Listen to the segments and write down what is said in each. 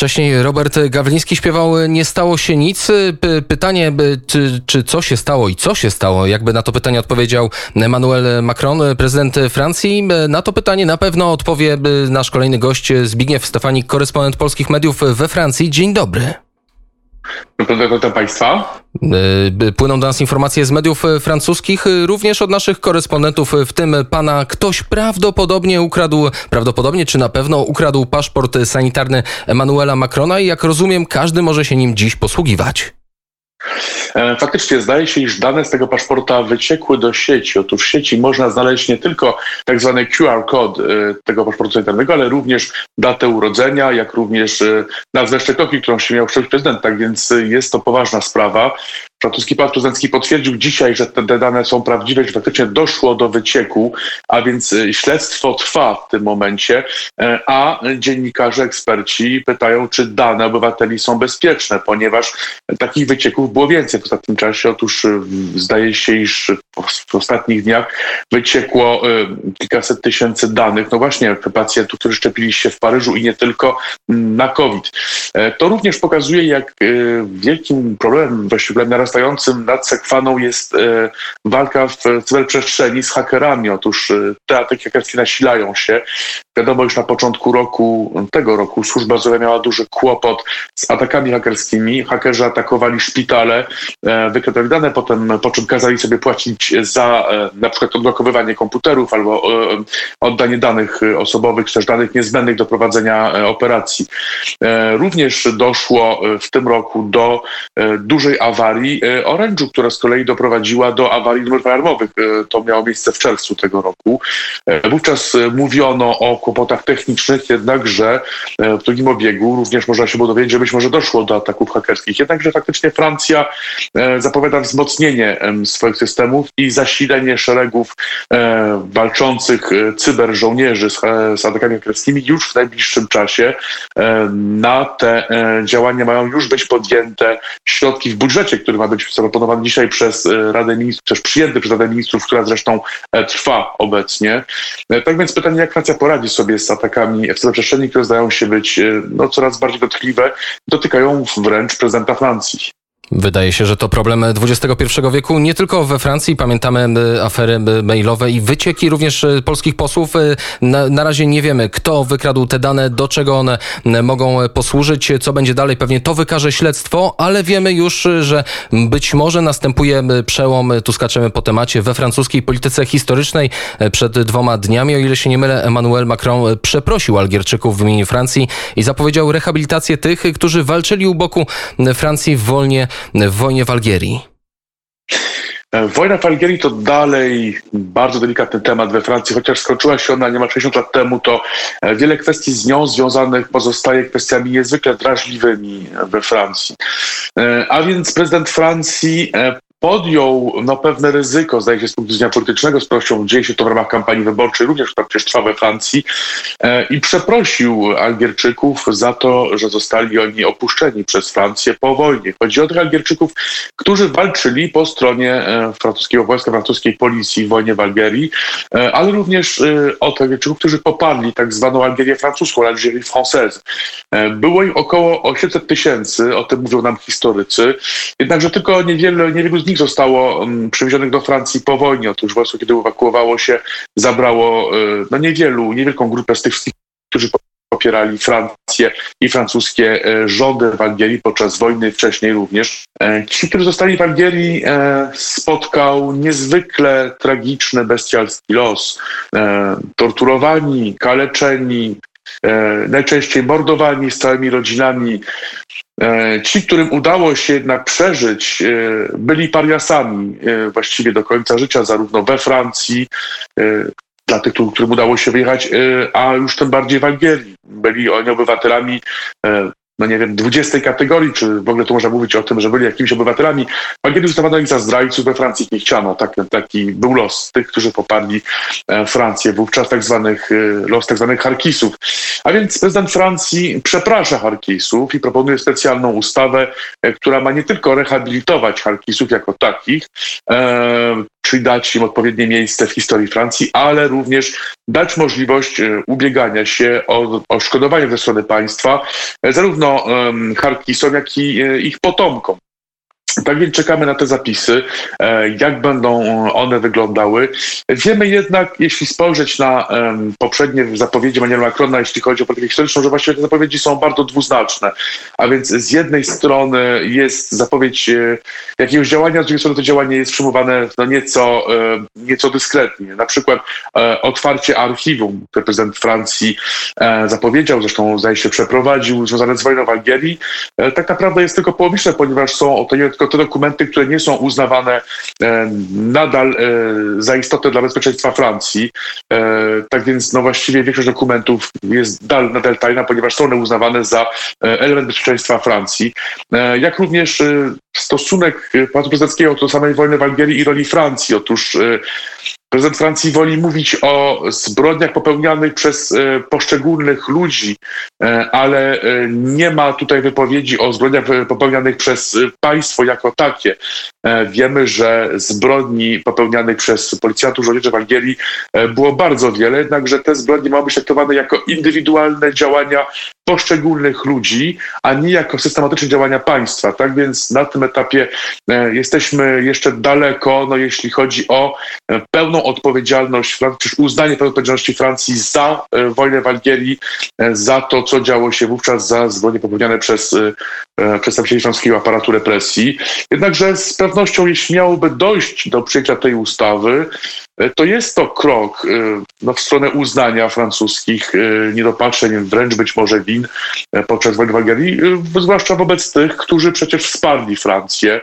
Wcześniej Robert Gawliński śpiewał Nie stało się nic. Pytanie, czy, czy co się stało i co się stało? Jakby na to pytanie odpowiedział Emmanuel Macron, prezydent Francji. Na to pytanie na pewno odpowie nasz kolejny gość Zbigniew Stefanik, korespondent polskich mediów we Francji. Dzień dobry. Witam Państwa. E, płyną do nas informacje z mediów e, francuskich, e, również od naszych korespondentów, w tym pana ktoś prawdopodobnie ukradł, prawdopodobnie czy na pewno ukradł paszport sanitarny Emmanuela Macrona i jak rozumiem, każdy może się nim dziś posługiwać. E, faktycznie zdaje się, iż dane z tego paszporta wyciekły do sieci. Otóż w sieci można znaleźć nie tylko tak zwany QR kod e, tego paszportu sanitarnego, ale również datę urodzenia, jak również e, nazwę szczepionki, którą się miał wszczęć prezydent. Tak więc jest to poważna sprawa. Francuski Pan Prezydencki potwierdził dzisiaj, że te dane są prawdziwe, że faktycznie doszło do wycieku, a więc śledztwo trwa w tym momencie, a dziennikarze, eksperci pytają, czy dane obywateli są bezpieczne, ponieważ takich wycieków było więcej w ostatnim czasie. Otóż y, zdaje się, iż w ostatnich dniach wyciekło y, kilkaset tysięcy danych, no właśnie pacjentów, którzy szczepili się w Paryżu i nie tylko mm, na COVID. E, to również pokazuje, jak y, wielkim problemem, właściwie narastającym nad sekwaną jest walka w cyberprzestrzeni z hakerami. Otóż te ataki hakerskie nasilają się. Wiadomo, już na początku roku, tego roku, służba zdrowia miała duży kłopot z atakami hakerskimi. Hakerzy atakowali szpitale, e, wykradali dane, potem, po czym kazali sobie płacić za e, na przykład odblokowywanie komputerów albo e, oddanie danych osobowych, czy też danych niezbędnych do prowadzenia operacji. Również doszło w tym roku do dużej awarii Orange'u, która z kolei doprowadziła do awarii numerów alarmowych. To miało miejsce w czerwcu tego roku. Wówczas mówiono o kłopotach technicznych, jednakże e, w drugim obiegu również można się dowiedzieć, że być może doszło do ataków hakerskich. Jednakże faktycznie Francja e, zapowiada wzmocnienie swoich systemów i zasilenie szeregów e, walczących cyberżołnierzy z, z atakami hakerskimi już w najbliższym czasie. Na te działania mają już być podjęte środki w budżecie, który ma być zaproponowany dzisiaj przez Radę Ministrów, też przyjęty przez Radę Ministrów, która zresztą trwa obecnie. Tak więc pytanie, jak Francja poradzi sobie z atakami w cyberprzestrzeni, które zdają się być e, no, coraz bardziej dotkliwe, dotykają wręcz prezydenta Francji. Wydaje się, że to problem XXI wieku nie tylko we Francji. Pamiętamy e, afery e, mailowe i wycieki również e, polskich posłów. Na, na, razie nie wiemy, kto wykradł te dane, do czego one mogą posłużyć, co będzie dalej. Pewnie to wykaże śledztwo, ale wiemy już, że być może następuje przełom, tu skaczemy po temacie, we francuskiej polityce historycznej. Przed dwoma dniami, o ile się nie mylę, Emmanuel Macron przeprosił Algierczyków w imieniu Francji i zapowiedział rehabilitację tych, którzy walczyli u boku Francji w wolnie w wojnie w Algierii? E, wojna w Algierii to dalej bardzo delikatny temat we Francji, chociaż skończyła się ona niemal 60 lat temu, to e, wiele kwestii z nią związanych pozostaje kwestiami niezwykle drażliwymi we Francji. E, a więc prezydent Francji podjął no, pewne ryzyko, zdaje się, z punktu widzenia politycznego, z pewnością dzieje się to w ramach kampanii wyborczej, również która przecież trwa we Francji, e, i przeprosił Algierczyków za to, że zostali oni opuszczeni przez Francję po wojnie. Chodzi o tych Algierczyków, którzy walczyli po stronie e, francuskiego wojska, francuskiej policji w wojnie w Algierii, e, ale również e, o tych Algierczyków, którzy poparli tak zwaną Algierię francuską, Algerię française. E, było im około 800 tysięcy, o tym mówią nam historycy, jednakże tylko niewiele, niewielu z nich zostało um, przywiezionych do Francji po wojnie. Otóż wojsko, kiedy ewakuowało się, zabrało y, no niewielu, niewielką grupę z tych wszystkich, którzy popierali Francję i francuskie e, rządy w Algierii podczas wojny, wcześniej również. E, ci, którzy zostali w Algierii, e, spotkał niezwykle tragiczny, bestialski los. Torturowani, kaleczeni, najczęściej mordowani z całymi rodzinami. E, ci, którym udało się jednak przeżyć, e, byli pariasami e, właściwie do końca życia, zarówno we Francji, dla tych, którym udało się wyjechać, a już tym bardziej w Algierii. Byli oni obywatelami no nie wiem, 20 kategorii, czy w ogóle tu można mówić o tym, że byli jakimiś obywatelami. W Algierii uznawano ich za zdrajców, we Francji ich nie chciano. Tak, taki był los tych, którzy poparli Francję, wówczas tak zwanych, los tak zwanych Harkisów. A więc prezydent Francji przeprasza Harkisów i proponuje specjalną ustawę, e, która ma nie tylko rehabilitować Harkisów jako takich, e, czyli dać im odpowiednie miejsce w historii Francji, ale również dać możliwość ubiegania się o odszkodowanie ze strony państwa zarówno Harkisom, jak i ich potomkom. Tak więc czekamy na te zapisy, e, jak będą one wyglądały. Wiemy jednak, jeśli spojrzeć na poprzednie zapowiedzi Emmanuela Macrona, jeśli chodzi o politykę historyczną, że właściwie te zapowiedzi są bardzo dwuznaczne. A więc z jednej strony jest zapowiedź e, jakiegoś działania, z drugiej strony to działanie jest przyjmowane no nieco, e, nieco dyskretnie. Na przykład otwarcie archiwum, które prezydent Francji zapowiedział, zresztą zdaje się przeprowadził, związane z wojną w Algierii, tak naprawdę jest tylko połowiczne, ponieważ są to nie tylko te dokumenty, które nie są uznawane e, nadal e, za istotne dla bezpieczeństwa Francji. E, tak więc no właściwie większość dokumentów jest dal, nadal tajna, ponieważ są one uznawane za element bezpieczeństwa Francji. Jak również stosunek Pałacu Prezydenckiego do samej wojny w Algierii i roli Francji. Otóż Prezydent Francji woli mówić o zbrodniach popełnianych przez e, poszczególnych ludzi, e, ale e, nie ma tutaj wypowiedzi o zbrodniach popełnianych przez państwo jako takie. Wiemy, że zbrodni popełnianych przez policjantów żołnierzy w Algierii było bardzo wiele, jednakże te zbrodnie mają być traktowane jako indywidualne działania poszczególnych ludzi, a nie jako systematyczne działania państwa. Tak więc na tym etapie jesteśmy jeszcze daleko, no jeśli chodzi o pełną odpowiedzialność, czy uznanie pełnej odpowiedzialności Francji za e, wojnę w Algierii, e, za to, co działo się wówczas, za zbrodnie popełniane przez e, przedstawicieli francuskiego aparatu represji. Jednakże z pewnością, jeśli miałoby dojść do przyjęcia tej ustawy, to jest to krok no, w stronę uznania francuskich niedopatrzeń, wręcz być może win podczas wojny w Algierii, zwłaszcza wobec tych, którzy przecież wsparli Francję,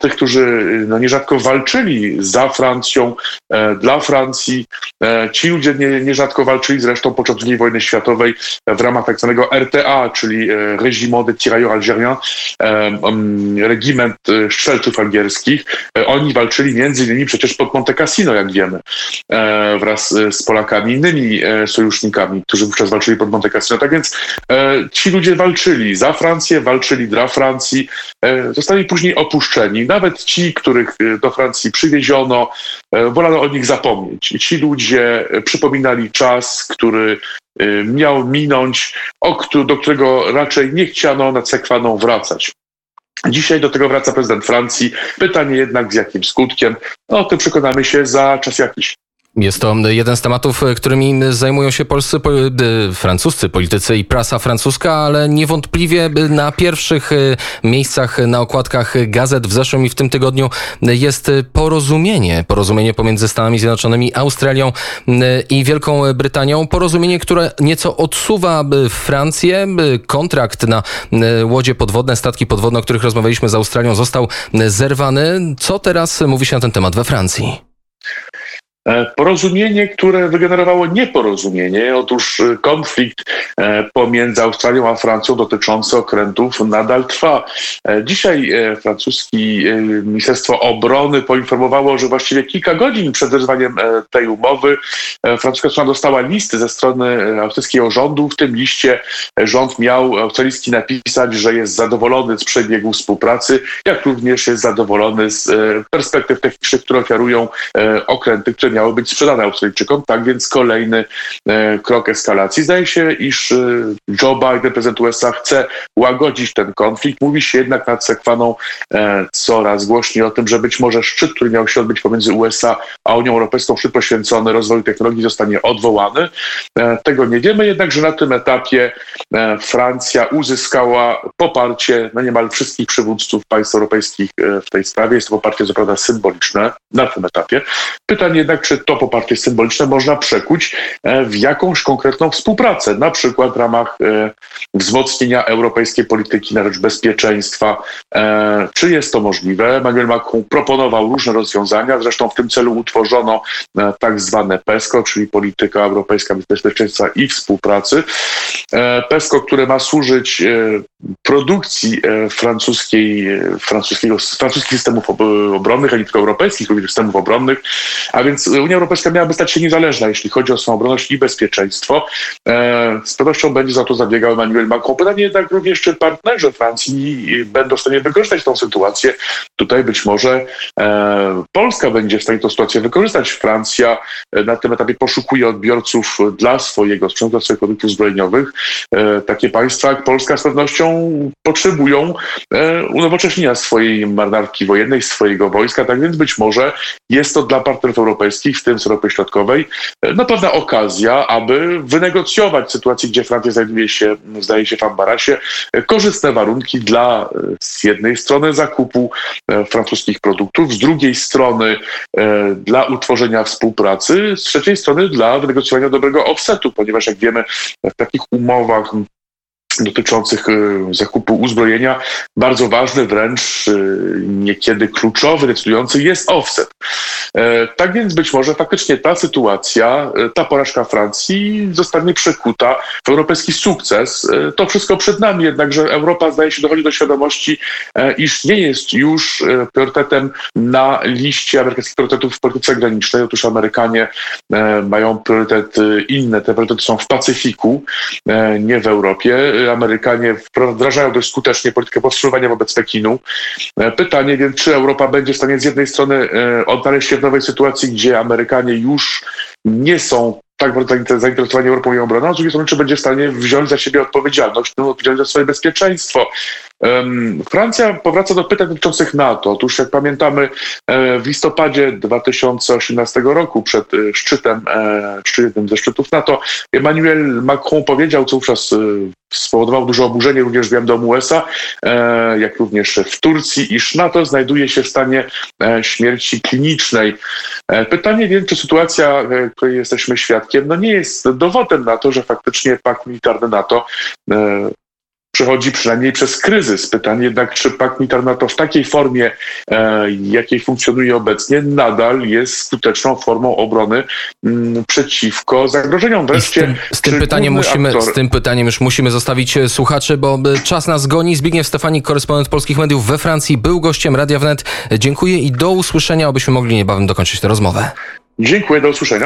tych, którzy no, nierzadko walczyli za Francją, E, dla Francji. E, ci ludzie nie, nierzadko walczyli zresztą podczas II wojny światowej w ramach tak zwanego RTA, czyli e, Régiment de Tirailleurs Algériens, regiment strzelców algierskich. Oni walczyli między innymi przecież pod Monte Cassino, jak wiemy, wraz z Polakami, innymi sojusznikami, którzy wówczas walczyli pod Monte Cassino. Tak więc ci ludzie walczyli za Francję, walczyli dla Francji, zostali później opuszczeni. Nawet ci, których do Francji przywieziono, wolano o nich zapomnieć. Ci ludzie e, przypominali czas, który e, miał minąć, do którego raczej nie chciano na Cekwaną wracać. Dzisiaj do tego wraca prezydent Francji. Pytanie jednak z jakim skutkiem? No o tym przekonamy się za czas jakiś. Jest to jeden z tematów, którymi zajmują się polscy, francuscy politycy i prasa francuska, ale niewątpliwie na pierwszych miejscach na okładkach gazet w zeszłym i w tym tygodniu jest porozumienie. Porozumienie pomiędzy Stanami Zjednoczonymi, Australią i Wielką Brytanią. Porozumienie, które nieco odsuwa Francję. Kontrakt na łodzie podwodne, statki podwodne, o których rozmawialiśmy z Australią, został zerwany. Co teraz mówi się na ten temat we Francji? E, porozumienie, które wygenerowało nieporozumienie. Otóż e, konflikt e, pomiędzy Australią a Francją dotyczący okrętów nadal trwa. Dzisiaj francuskie Ministerstwo Obrony poinformowało, że właściwie kilka godzin przed zerwaniem tej umowy francuska strona dostała listy ze strony austriackiego rządu. W tym liście rząd miał australijski napisać, że jest zadowolony z przebiegu współpracy, jak również jest zadowolony z perspektyw technicznych, które ofiarują okręty, które miały być sprzedane Australijczykom. Tak więc kolejny e, krok eskalacji. Zdaje się, iż e, Joe Biden, prezydent USA, chce łagodzić ten konflikt. Mówi się jednak nad Sekwaną e, coraz głośniej o tym, że być może szczyt, który miał się odbyć pomiędzy USA a Unią Europejską, szczyt poświęcony rozwoju technologii, zostanie odwołany. Tego nie wiemy, jednak, że na tym etapie Francja uzyskała poparcie no niemal wszystkich przywódców państw europejskich w tej sprawie. Jest to poparcie co prawda symboliczne na tym etapie. Pytanie jednak, czy to poparcie symboliczne można przekuć e, w jakąś konkretną współpracę, na przykład w ramach e, wzmocnienia europejskiej polityki na rzecz bezpieczeństwa. E, czy jest to możliwe? Emmanuel Macron proponował różne rozwiązania, zresztą w tym celu utworzono tak zwane PESCO, czyli Polityka Europejska Bezpieczeństwa i Współpracy. PESCO, które ma służyć produkcji francuskiej, francuskiego, francuskich systemów obronnych, a nie tylko europejskich, również systemów obronnych, a więc Unia Europejska miałaby stać się niezależna, jeśli chodzi o swoją obronność i bezpieczeństwo. E, z pewnością będzie za to zabiegał Emmanuel Macron. Pytanie jednak również, czy partnerzy Francji będą w stanie wykorzystać tą sytuację. Tutaj być może e, Polska będzie w stanie tę sytuację wykorzystać. Francja e, na tym etapie poszukuje odbiorców dla swojego sprzętu, dla swoich produktów zbrojeniowych. Takie państwa jak Polska z pewnością potrzebują unowocześnienia swojej marynarki wojennej, swojego wojska, tak więc być może jest to dla partnerów europejskich, w tym z Europy Środkowej, e, no pewna okazja, aby wynegocjować sytuację, gdzie Francja znajduje się, zdaje się, w ambarasie, e, korzystne warunki dla e, z jednej strony zakupu francuskich produktów, z drugiej strony dla utworzenia współpracy, z trzeciej strony dla wynegocjowania dobrego offsetu, ponieważ jak wiemy, w takich umowach dotyczących e, zakupu uzbrojenia, bardzo ważny, wręcz e, niekiedy kluczowy, decydujący jest offset. E, Tak więc być może faktycznie ta sytuacja, e, ta porażka Francji zostanie przekuta w europejski sukces. E, To wszystko przed nami, jednakże Europa zdaje się dochodzi do świadomości, iż nie jest już priorytetem na liście amerykańskich priorytetów w polityce zagranicznej. Otóż Amerykanie mają priorytety inne, te priorytety są w Pacyfiku, nie w Europie. Amerykanie wdrażają dość skutecznie politykę powstrzymywania wobec Pekinu. E, Pytanie więc, czy Europa będzie w stanie z jednej strony e, odnaleźć się w nowej sytuacji, gdzie Amerykanie już nie są tak bardzo zainter- zainteresowani Europą i obroną, a z drugiej strony, czy będzie w stanie wziąć za siebie odpowiedzialność, no, odpowiedzialność za swoje bezpieczeństwo. Francja powraca do pytań dotyczących NATO. Otóż, jak pamiętamy, e, w listopadzie 2018 roku, przed e, szczytem, e, szczytem ze szczytów NATO, Emmanuel Macron powiedział, co wówczas spowodowało duże oburzenie również w Domu USA, jak również w Turcji, iż NATO znajduje się w stanie śmierci klinicznej. Pytanie więc, czy sytuacja, której jesteśmy świadkiem, no nie jest dowodem na to, że faktycznie pakt militarny NATO przechodzi przynajmniej przez kryzys. Pytanie jednak, czy pakt militarny NATO w takiej formie, e, jakiej funkcjonuje obecnie, nadal jest skuteczną formą obrony m, przeciwko zagrożeniom. I z Wreszcie, tym, z tym pytaniem musimy, aktor- z tym pytaniem już musimy zostawić e, słuchaczy, bo e, czas nas goni. Zbigniew Stefanik, korespondent polskich mediów we Francji, był gościem Radia Wnet. Dziękuję i do usłyszenia, abyśmy mogli niebawem dokończyć tę rozmowę. Dziękuję, do usłyszenia.